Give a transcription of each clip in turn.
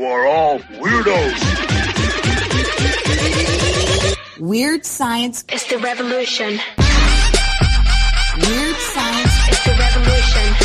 You are all weirdos. Weird science is the revolution. Weird science is the revolution.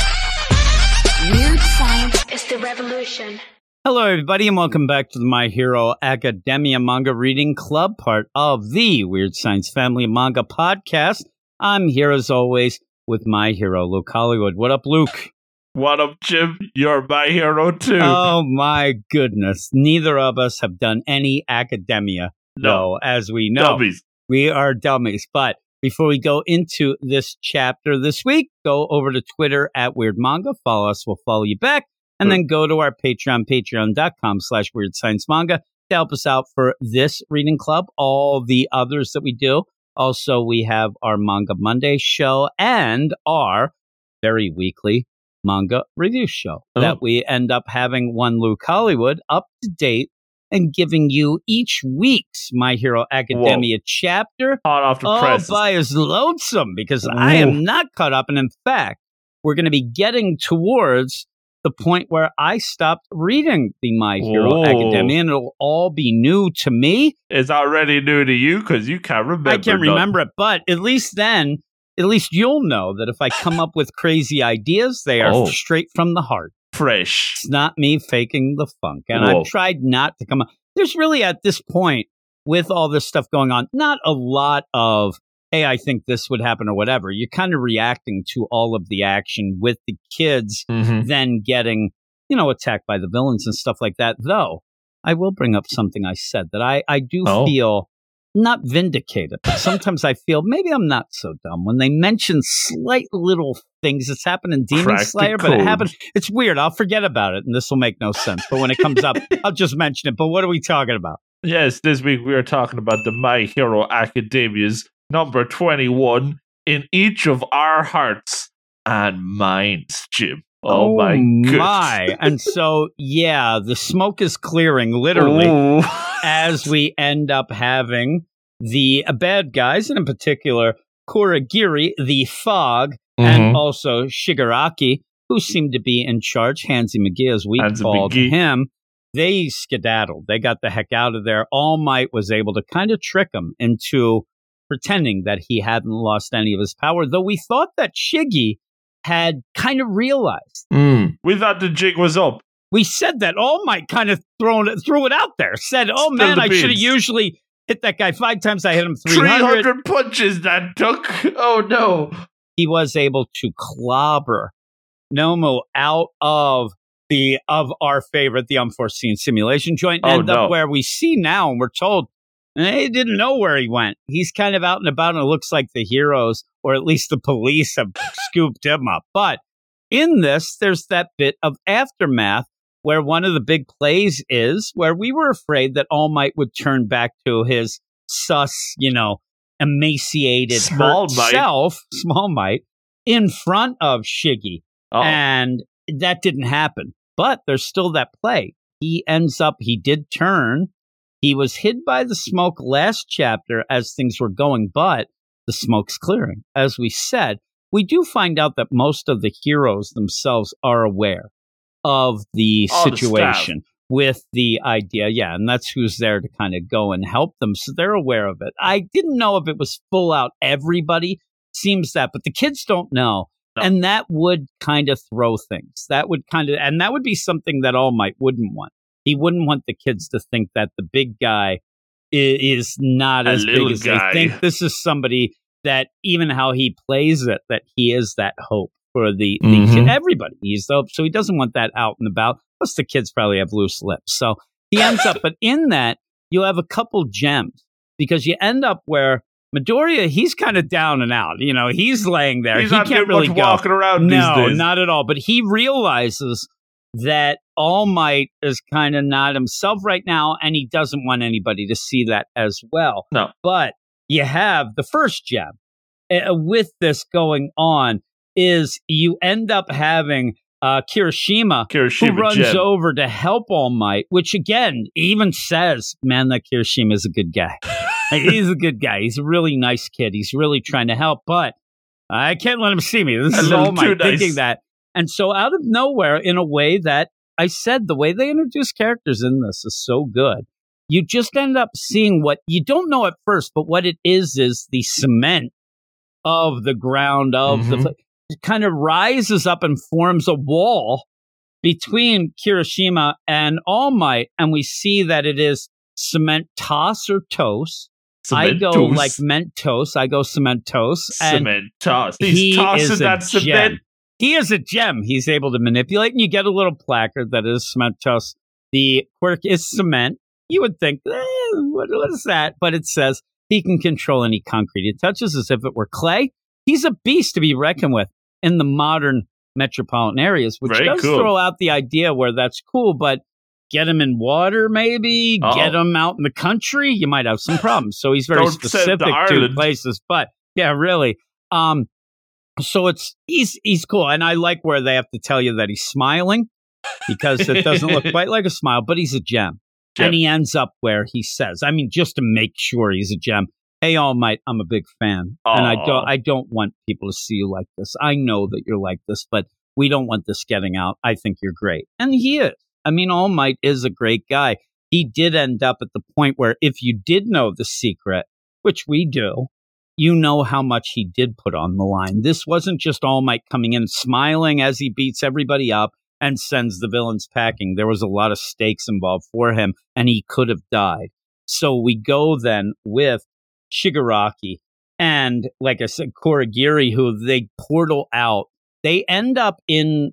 Weird science is the revolution. Hello, everybody, and welcome back to the My Hero Academia Manga Reading Club, part of the Weird Science Family Manga Podcast. I'm here as always with my hero, Luke Hollywood. What up, Luke? What up, Jim? You're my hero too. Oh my goodness. Neither of us have done any academia, No. though, as we know. Dummies. We are dummies. But before we go into this chapter this week, go over to Twitter at Weird Manga. Follow us. We'll follow you back. And then go to our Patreon, patreon.com slash Weird Science Manga to help us out for this reading club, all the others that we do. Also, we have our Manga Monday show and our very weekly manga review show Oh. that we end up having one Luke Hollywood up to date and giving you each week's My Hero Academia chapter Hot off the oh, all press. by his lonesome because I am not caught up. And in fact, we're going to be getting towards the point where I stopped reading the My Hero Whoa. Academia and it'll all be new to me. It's already new to you because you can't remember. I can't remember it, but at least then, at least you'll know that if I come up with crazy ideas, they are Oh. straight from the heart. Fresh. It's not me faking the funk. And Whoa. I've tried not to come up. There's really at this point, with all this stuff going on, not a lot of, hey, I think this would happen or whatever. You're kind of reacting to all of the action with the kids Mm-hmm. then getting, you know, attacked by the villains and stuff like that. Though I will bring up something I said that I, I do Oh. feel not vindicated. Sometimes I feel maybe I'm not so dumb when they mention slight little things. It's happened in Demon Crack Slayer, but it happened. It's weird. I'll forget about it, and this will make no sense. But when it comes up, I'll just mention it. But what are we talking about? Yes, this week we are talking about the My Hero Academia's number 21 in each of our hearts and minds, Jim. Oh, oh my goodness. my! And so, yeah, the smoke is clearing literally. Ooh. as we end up having the uh, bad guys, and in particular, Kurogiri, the fog, Mhm. and also Shigaraki, who seemed to be in charge, Hansy McGee, as we Hansy called McGee. him. They skedaddled. They got the heck out of there. All Might was able to kind of trick him into pretending that he hadn't lost any of his power, though we thought that Shiggy had kind of realized. Mm. We thought the jig was up. We said that All Might kind of thrown it, threw it out there. Said, "Oh Spill man, I should have usually hit that guy five times. I hit him three hundred. 300 punches that took. Oh, no. He was able to clobber Nomu out of the of our favorite, the unforeseen simulation joint, Oh, end no. up where we see now, and we're told they didn't know where he went. He's kind of out and about, and it looks like the heroes, or at least the police, have scooped him up. But in this, there's that bit of aftermath where one of the big plays is where we were afraid that All Might would turn back to his sus, you know, emaciated Small self, Small Might, in front of Shiggy. Oh. And that didn't happen. But there's still that play. He ends up, he did turn. He was hid by the smoke last chapter as things were going, but the smoke's clearing. As we said, we do find out that most of the heroes themselves are aware of the All the situation with the idea. Yeah, and that's who's there to kind of go and help them. So they're aware of it. I didn't know if it was full out everybody. Seems that, but the kids don't know. No. And that would kind of throw things. That would kind of, and that would be something that All Might wouldn't want. He wouldn't want the kids to think that the big guy is not A as big as guy. they think. This is somebody that even how he plays it, that he is that hope for the, the Mhm. kid. Everybody he's hope. So he doesn't want that out and about. Plus the kids probably have loose lips. So he ends up, but in that, you'll have a couple gems because you end up where Midoriya, he's kind of down and out. You know, he's laying there. He's he not can't really much go. walking around No, these days. not at all. But he realizes that All Might is kind of not himself right now, and he doesn't want anybody to see that as well. No. But you have the first gem uh, with this going on is you end up having uh, Kirishima, Kirishima who runs gem. over to help All Might, which again even says, man, that Kirishima is a good guy. He's a good guy. He's a really nice kid. He's really trying to help, but I can't let him see me. This is All Might nice. thinking that. And so out of nowhere, in a way that I said the way they introduce characters in this is so good. You just end up seeing what you don't know at first, but what it is is the cement of the ground of Mhm. the kind of rises up and forms a wall between Kirishima and All Might, and we see that it is cement toss or toast. I go like Mentos. I go Cementos. Cement toss. He's he tossing is a that gem. cement. He is a gem. He's able to manipulate, and you get a little placard that is cement Cementos. The quirk is cement. You would think, eh, what, what is that? But it says he can control any concrete he touches as if it were clay. He's a beast to be reckoned with in the modern metropolitan areas, which Very does cool. throw out the idea where that's cool, but get him in water, maybe Uh-oh. get him out in the country, you might have some problems. So he's very Don't to specific to places, but yeah, really. Um, so it's he's he's cool, and I like where they have to tell you that he's smiling because it doesn't look quite like a smile, but he's a gem. Gem. And he ends up where he says, I mean, just to make sure he's a gem. Hey, All Might, I'm a big fan, and I don't I don't want people to see you like this. I know that you're like this, but we don't want this getting out. I think you're great, and he is. I mean, All Might is a great guy. He did end up at the point where if you did know the secret, which we do, you know how much he did put on the line. This wasn't just All Might coming in smiling as he beats everybody up and sends the villains packing. There was a lot of stakes involved for him, and he could have died. So we go then with Shigaraki and, like I said, Kurogiri, who they portal out. They end up in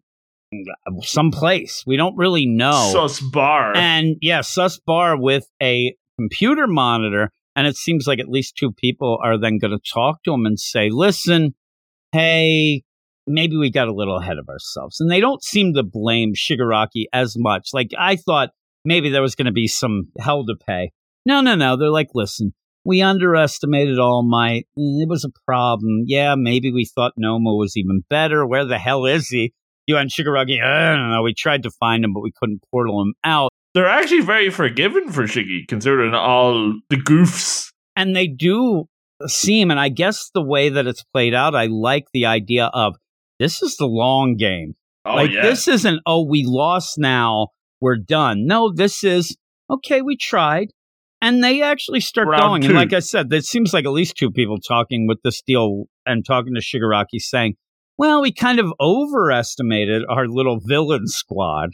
uh, some place. We don't really know. Sus bar. And yeah, sus bar with a computer monitor. And it seems like at least two people are then going to talk to him and say, listen, hey, maybe we got a little ahead of ourselves. And they don't seem to blame Shigaraki as much. Like I thought maybe there was going to be some hell to pay. No, no, no. They're like, listen, we underestimated All Might. It was a problem. Yeah, maybe we thought Nomu was even better. Where the hell is he? You and Shigaraki, I don't know. We tried to find him, but we couldn't portal him out. They're actually very forgiving for Shiggy, considering all the goofs. and they do seem and i guess the way that it's played out i like the idea of this is the long game Oh, like yeah. this isn't oh we lost now we're done no this is okay we tried and they actually start Round going two. and like i said there seems like at least two people talking with this deal and talking to shigaraki saying well we kind of overestimated our little villain squad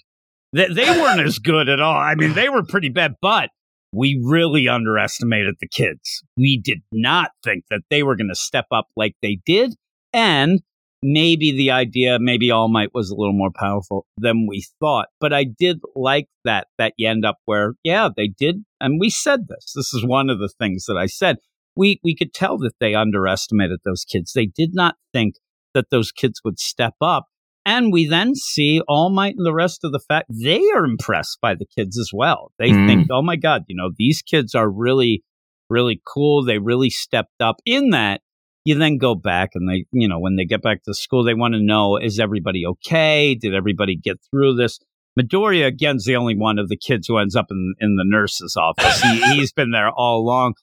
they, they weren't as good at all i mean they were pretty bad but we really underestimated the kids. We did not think that they were going to step up like they did. And maybe the idea, maybe All Might was a little more powerful than we thought. But I did like that, that you end up where, yeah, they did. And we said this. This is one of the things that I said. We, we could tell that they underestimated those kids. They did not think that those kids would step up. And we then see All Might and the rest of the fact they are impressed by the kids as well. They Mm. think, oh my God, you know, these kids are really, really cool. They really stepped up in that. You then go back and they, you know, when they get back to school, they want to know, is everybody okay? Did everybody get through this? Midoriya, again's the only one of the kids who ends up in, in the nurse's office. He, he's been there all along.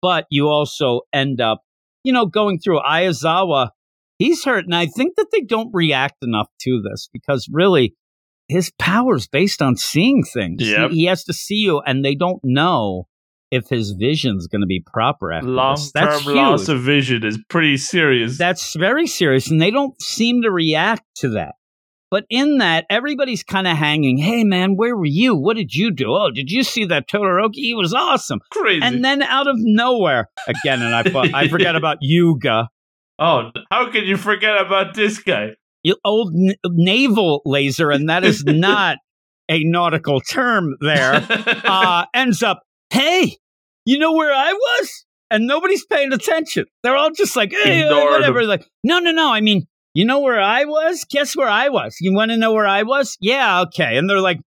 But you also end up, you know, going through Aizawa he's hurt. And I think that they don't react enough to this because really his power's based on seeing things. Yep. He, he has to see you, and they don't know if his vision's going to be proper after Long this. That's term loss huge. of vision is pretty serious. That's very serious, and they don't seem to react to that. But in that, everybody's kind of hanging. Hey, man, where were you? What did you do? Oh, did you see that Todoroki? He was awesome. crazy. And then out of nowhere, again, and I, I forgot about Yuga. oh, how can you forget about this guy? you- old n- navel laser, and that is not a nautical term there, uh, ends up, hey, you know where I was? And nobody's paying attention. They're all just like, hey, uh, whatever. Like, no, no, no. I mean, you know where I was? Guess where I was? You want to know where I was? Yeah, okay. And they're like,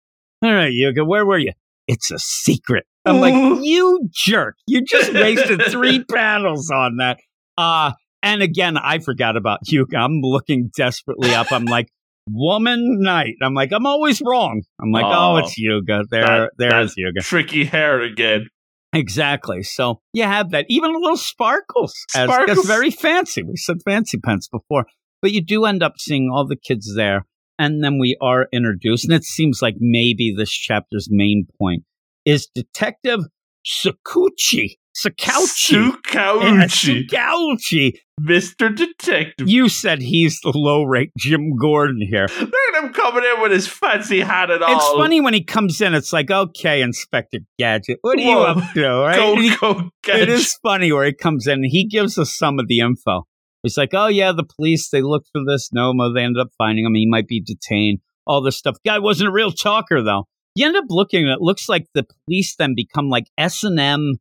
all right, Yuga, where were you? It's a secret. I'm like, you jerk. You just wasted three panels on that. Uh, and again, I forgot about Yuga. I'm looking desperately up. I'm like, woman night. I'm like, I'm always wrong. I'm like, oh, Oh, it's Yuga. There, that- there's that- Yuga. Tricky hair again. Exactly. So you have that. Even a little sparkles. Sparkles. Very fancy. We said fancy pants before. But you do end up seeing all the kids there. And then we are introduced, and it seems like maybe this chapter's main point is Detective Sakuchi. Sakauchi. Yeah, Sukauchi. Mr. Detective. You said he's the low rate Jim Gordon here. Look at him coming in with his fancy hat and all. It's funny when he comes in, it's like, okay, Inspector Gadget, what are you up to? Right? Go, he- go, it get is funny where he comes in and he gives us some of the info. He's like, oh, yeah, the police, they looked for this Nomu. They ended up finding him. He might be detained, all this stuff. Guy wasn't a real talker, though. You end up looking and it looks like the police then become like S&M.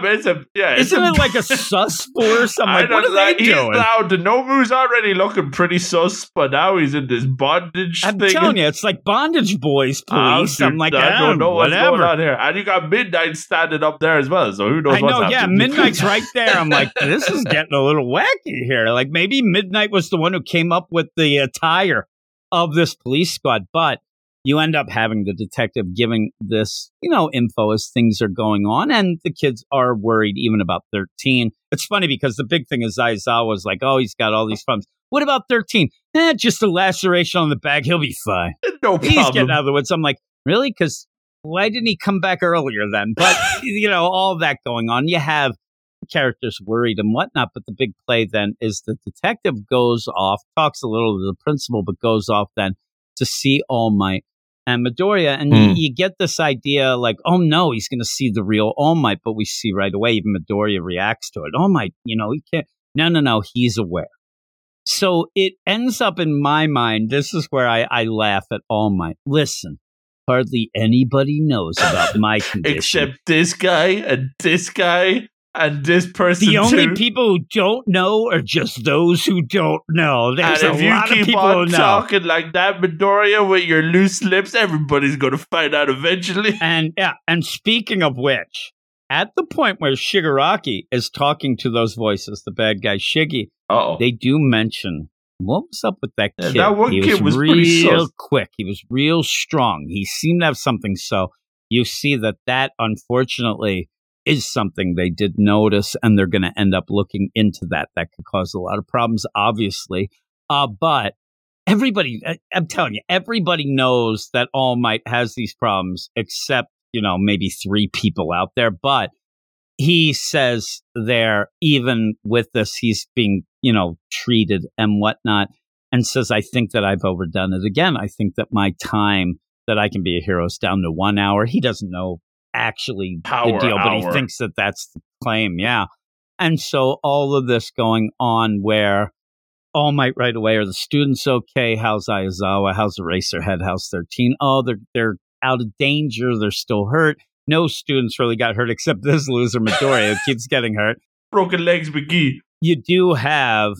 But it's a yeah. Isn't a, it like a sus force? I'm like, what don't are they he's doing? Now the Nomu's already looking pretty sus, but now he's in this bondage I'm thing. telling you, it's like Bondage Boys police. I'm like, I don't know what's whatever. going on here. And you got Midnight standing up there as well, so who knows I what's know, yeah. happening. Midnight's right there. I'm like, this is getting a little wacky here. Like maybe Midnight was the one who came up with the attire of this police squad, but you end up having the detective giving this, you know, info as things are going on, and the kids are worried even about 13. It's funny because the big thing is Aizawa was like, oh, he's got all these problems. What about 13? Eh, just a laceration on the back. He'll be fine. no problem. He's getting out of the woods. I'm like, really? Because why didn't he come back earlier then? But, you know, all that going on. You have characters worried and whatnot. But the big play then is the detective goes off, talks a little to the principal, but goes off then to see All Might and Midoriya. And you, Hmm. you get this idea like, oh no, he's going to see the real All Might. But we see right away, even Midoriya reacts to it. All Might, you know, he can't. No, no, no, he's aware. So it ends up in my mind. This is where I, I laugh at All Might. Listen, hardly anybody knows about my condition. Except this guy and this guy and this person the only too. people who don't know are just those who don't know. There's and a if you lot of keep people on talking like that, Midoriya, with your loose lips, everybody's going to find out eventually. And yeah, and speaking of which, at the point where Shigaraki is talking to those voices, the bad guy Shiggy, Uh-oh. they do mention what was up with that Yeah, kid. that one he kid was real pretty sus. quick. He was real strong. He seemed to have something. So you see that that unfortunately is something they did notice, and they're going to end up looking into that. That could cause a lot of problems, obviously. Uh, but everybody, I- I'm telling you, everybody knows that All Might has these problems, except you know maybe three people out there. But he says there, even with this, he's being, you know, treated and whatnot, and says, I think that I've overdone it again. I think that my time that I can be a hero is down to one hour. He doesn't know actually Power the deal, but he thinks that that's the claim. Yeah. And so all of this going on where All Might right away, are the students okay? How's Aizawa? How's Eraserhead? How's 13? Oh, they're, they're out of danger. They're still hurt no students really got hurt except this loser Midoriya who keeps getting hurt. Broken legs, McGee. You do have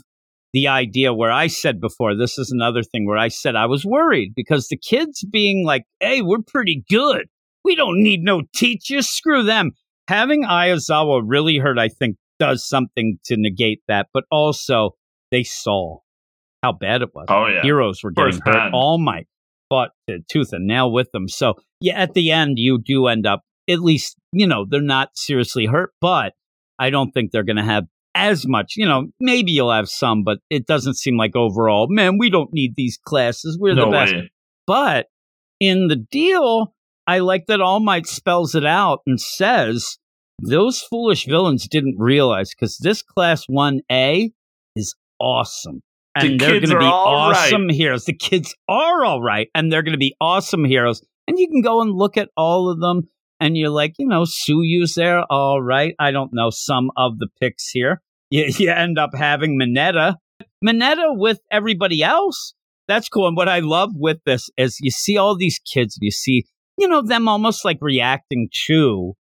the idea where I said before, this is another thing where I said I was worried because the kids being like, hey, we're pretty good. We don't need no teachers. Screw them. Having Aizawa really hurt, I think, does something to negate that. But also, they saw how bad it was. Oh, yeah. Heroes were getting First hurt. hand. All Might fought to tooth and nail with them. So, yeah, at the end, you do end up, at least, you know, they're not seriously hurt, but I don't think they're going to have as much. You know, maybe you'll have some, but it doesn't seem like overall, man, we don't need these classes. We're no the best. way. But in the deal, I like that All Might spells it out and says those foolish villains didn't realize because this class 1A is awesome. The And they're kids going to be all right. awesome heroes. The kids are all right, and they're going to be awesome heroes. And you can go and look at all of them, and you're like, you know, Suyu's there, all right. I don't know some of the picks here. You, you end up having Mineta. Mineta with everybody else. That's cool. And what I love with this is you see all these kids, and you see, you know, them almost like reacting to,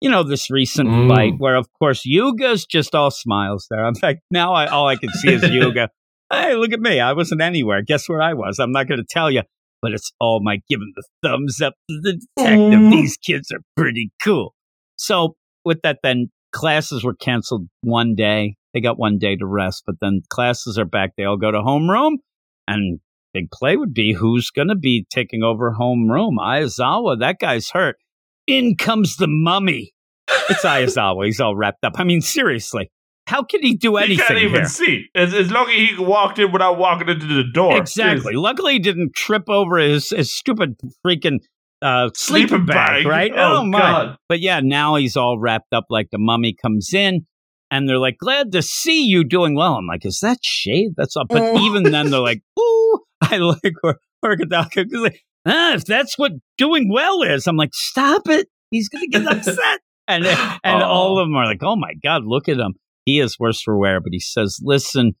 you know, this recent Mm. fight where, of course, Yuga's just all smiles there. I'm like, now I, all I can see is Yuga. hey, look at me. I wasn't anywhere. Guess where I was? I'm not going to tell you, but it's all my giving the thumbs up to the detective. Mm. These kids are pretty cool. So with that, then classes were canceled one day. They got one day to rest, but then classes are back. They all go to homeroom, and big play would be who's going to be taking over homeroom. Aizawa, that guy's hurt. In comes the mummy. It's Aizawa. He's all wrapped up. I mean, seriously, how can he do anything? He can't even here? see. It's, it's lucky he walked in without walking into the door. Exactly. Luckily, he didn't trip over his, his stupid freaking uh, sleeping, Sleeping bag, bag. right? Oh, my! God. But yeah, now he's all wrapped up like the mummy comes in, and they're like, "Glad to see you doing well." I'm like, "Is that shade?" That's up. But Oh. even then, they're like, "Ooh, I like where Orgadaka." Because like, ah, if that's what doing well is, I'm like, "Stop it! He's gonna get upset." and and Oh. all of them are like, "Oh my god, look at him! He is worse for wear." But he says, "Listen,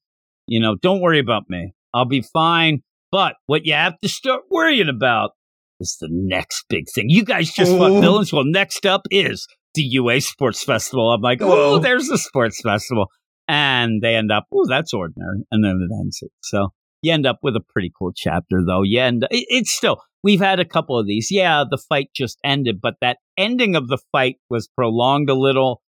you know, don't worry about me. I'll be fine." But what you have to start worrying about is the next big thing. You guys just Oh. villains. Well, next up is the UA Sports Festival. I'm like, Whoa. oh, there's the sports festival. And they end up, oh, that's ordinary. And then it ends it. So you end up with a pretty cool chapter, though. You end, it, it's still, we've had a couple of these. Yeah, the fight just ended, but that ending of the fight was prolonged a little.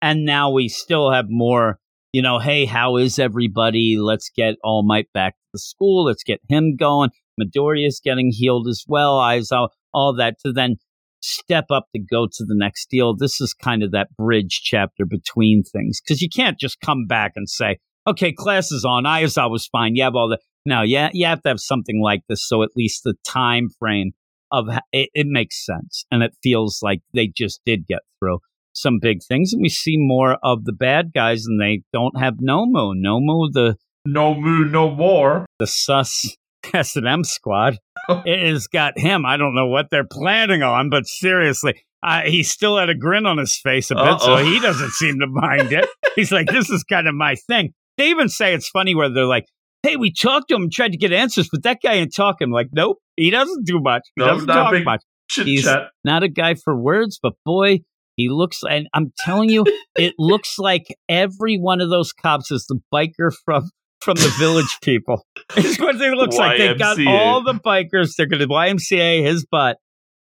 And now we still have more, you know, hey, how is everybody? Let's get All Might back to the school. Let's get him going. Midoriya's getting healed as well. Out, all that to then step up to go to the next deal. This is kind of that bridge chapter between things because you can't just come back and say, okay, class is on. Aizawa was fine. You have all the. No, yeah, you have to have something like this. So at least the time frame of it, it makes sense. And it feels like they just did get through some big things. And we see more of the bad guys and they don't have Nomu. Nomu, the, No moo, no more. the sus S&M squad. it has got him. I don't know what they're planning on, but seriously, uh, he still had a grin on his face a bit, so Uh-oh. he doesn't seem to mind it. He's like, this is kind of my thing. They even say it's funny where they're like, hey, we talked to him and tried to get answers, but that guy ain't talking. Like, nope, he doesn't do much. He No, doesn't talk much. He's- chat. Not a guy for words, but boy, he looks, and I'm telling you, it looks like every one of those cops is the biker from from the village people. It's what they looks like. They've got all the bikers. They're going to YMCA his butt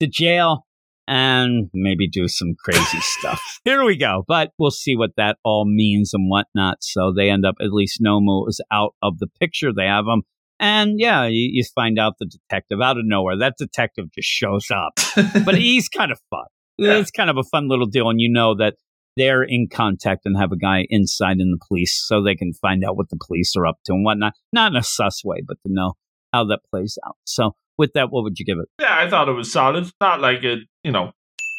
to jail and maybe do some crazy stuff. Here we go. But we'll see what that all means and whatnot. So they end up, at least Nomu is out of the picture. They have him. And yeah, you, you find out the detective out of nowhere. That detective just shows up but he's kind of fun. Yeah. It's kind of a fun little deal, and you know that they're in contact and have a guy inside in the police, so they can find out what the police are up to and whatnot. Not in a sus way, but to know how that plays out. So, with that, what would you give it? yeah, I thought it was solid. Not like a you know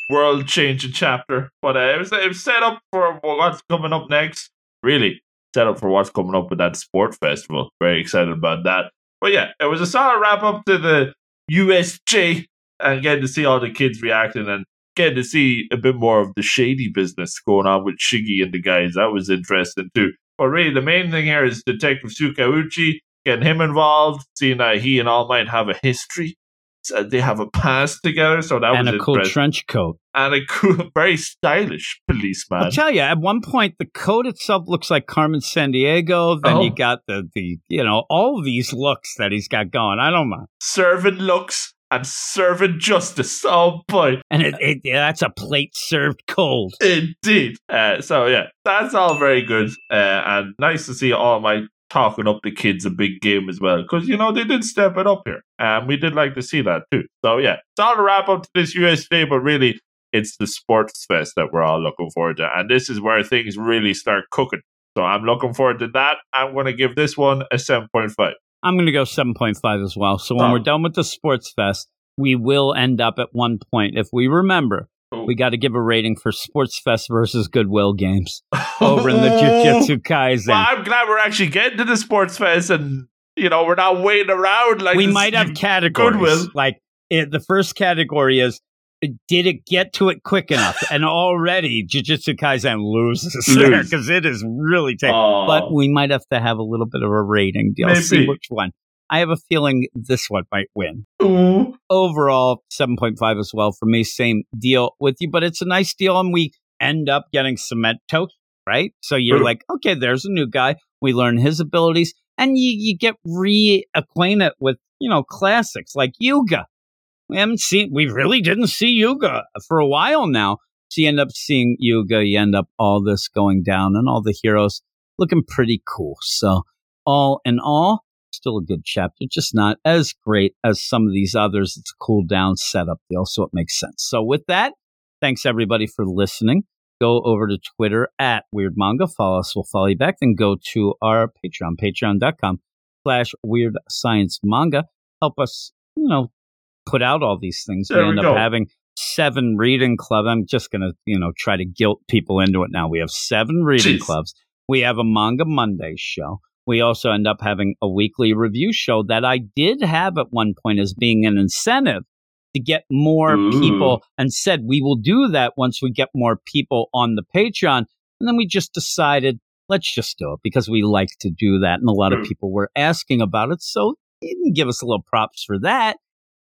world changing chapter, but uh, it was it was set up for what's coming up next. Really set up for what's coming up with that sport festival. Very excited about that. But yeah, it was a solid wrap up to the USJ and getting to see all the kids reacting and getting to see a bit more of the shady business going on with Shiggy and the guys. That was interesting too. But really, the main thing here is Detective Sukauchi getting him involved, seeing that he and All Might have a history. So they have a past together, so that and was a cool interesting. trench coat. and a cool, very stylish policeman. I'll tell you, at one point, the coat itself looks like Carmen Sandiego. Then Oh. you got the, the, you know, all these looks that he's got going. I don't mind. Serving looks and serving justice. Oh boy, And it, it, yeah, that's a plate served cold. indeed. Uh, so yeah, that's all very good uh, and nice to see All Might talking up the kids a big game as well because you know they did step it up here and we did like to see that too. So yeah, it's all to wrap up to this USJ, but really it's the sports fest that we're all looking forward to, and this is where things really start cooking. So I'm looking forward to that. I'm going to give this one a seven point five. I'm going to go 7.5 as well. So when Oh. we're done with the sports fest, we will end up at one point. If we remember, Oh. Oh. we got to give a rating for Sports Fest versus Goodwill games over in the Jujutsu Kaisen. Well, I'm glad we're actually getting to the sports fest, and you know we're not waiting around like we might have categories. Goodwill. Like it, the first category is did it get to it quick enough? and already Jujutsu Kaisen loses because it is really taking. But we might have to have a little bit of a rating deal. See which one. I have a feeling this one might win. Ooh. overall 7.5 as well for me same deal with you but it's a nice deal and we end up getting cement toast right so you're True. like okay there's a new guy we learn his abilities and you, you get reacquainted with you know classics like yuga we haven't seen we really didn't see yuga for a while now so you end up seeing yuga you end up all this going down and all the heroes looking pretty cool so all in all still a good chapter, just not as great as some of these others. It's a cool down setup deal, so it makes sense. So with that, thanks everybody for listening. go over to Twitter at Weird Manga. Follow us, we'll follow you back. Then go to our Patreon, patreon.com slash Weird Science Manga. Help us, you know, put out all these things. There we we end go. up having seven reading club. I'm just gonna, you know, try to guilt people into it now. We have seven reading Jeez. clubs. We have a Manga Monday show. We also end up having a weekly review show that I did have at one point as being an incentive to get more Ooh. people and said we will do that once we get more people on the Patreon. And then we just decided let's just do it because we like to do that. And a lot of Hmm. people were asking about it. So you can give us a little props for that.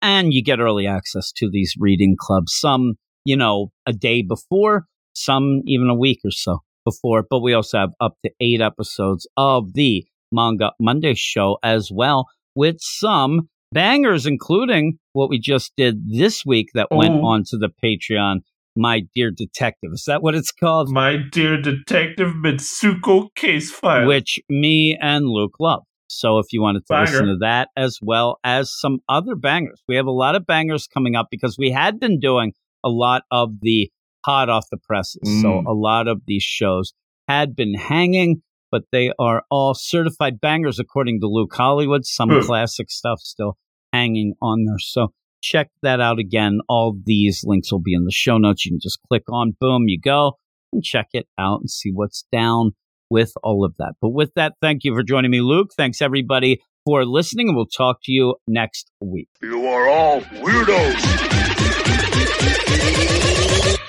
And you get early access to these reading clubs, some, you know, a day before, some even a week or so before. But we also have up to eight episodes of the Manga Monday show as well, with some bangers, including what we just did this week that went mm-hmm. Oh. onto the Patreon. My dear detective, is that what it's called? My dear detective Mitsuko case file. which me and Luke love. So if you wanted to Banger. listen to that as well as some other bangers, we have a lot of bangers coming up because we had been doing a lot of the hot off the presses. So Mm. a lot of these shows had been hanging, but they are all certified bangers according to Luke Hollywood. Some Hmm. classic stuff still hanging on there. So check that out again. All these links will be in the show notes. You can just click on, boom, you go and check it out and see what's down with all of that. But with that, thank you for joining me, Luke. Thanks everybody for listening, and we'll talk to you next week. You are all weirdos.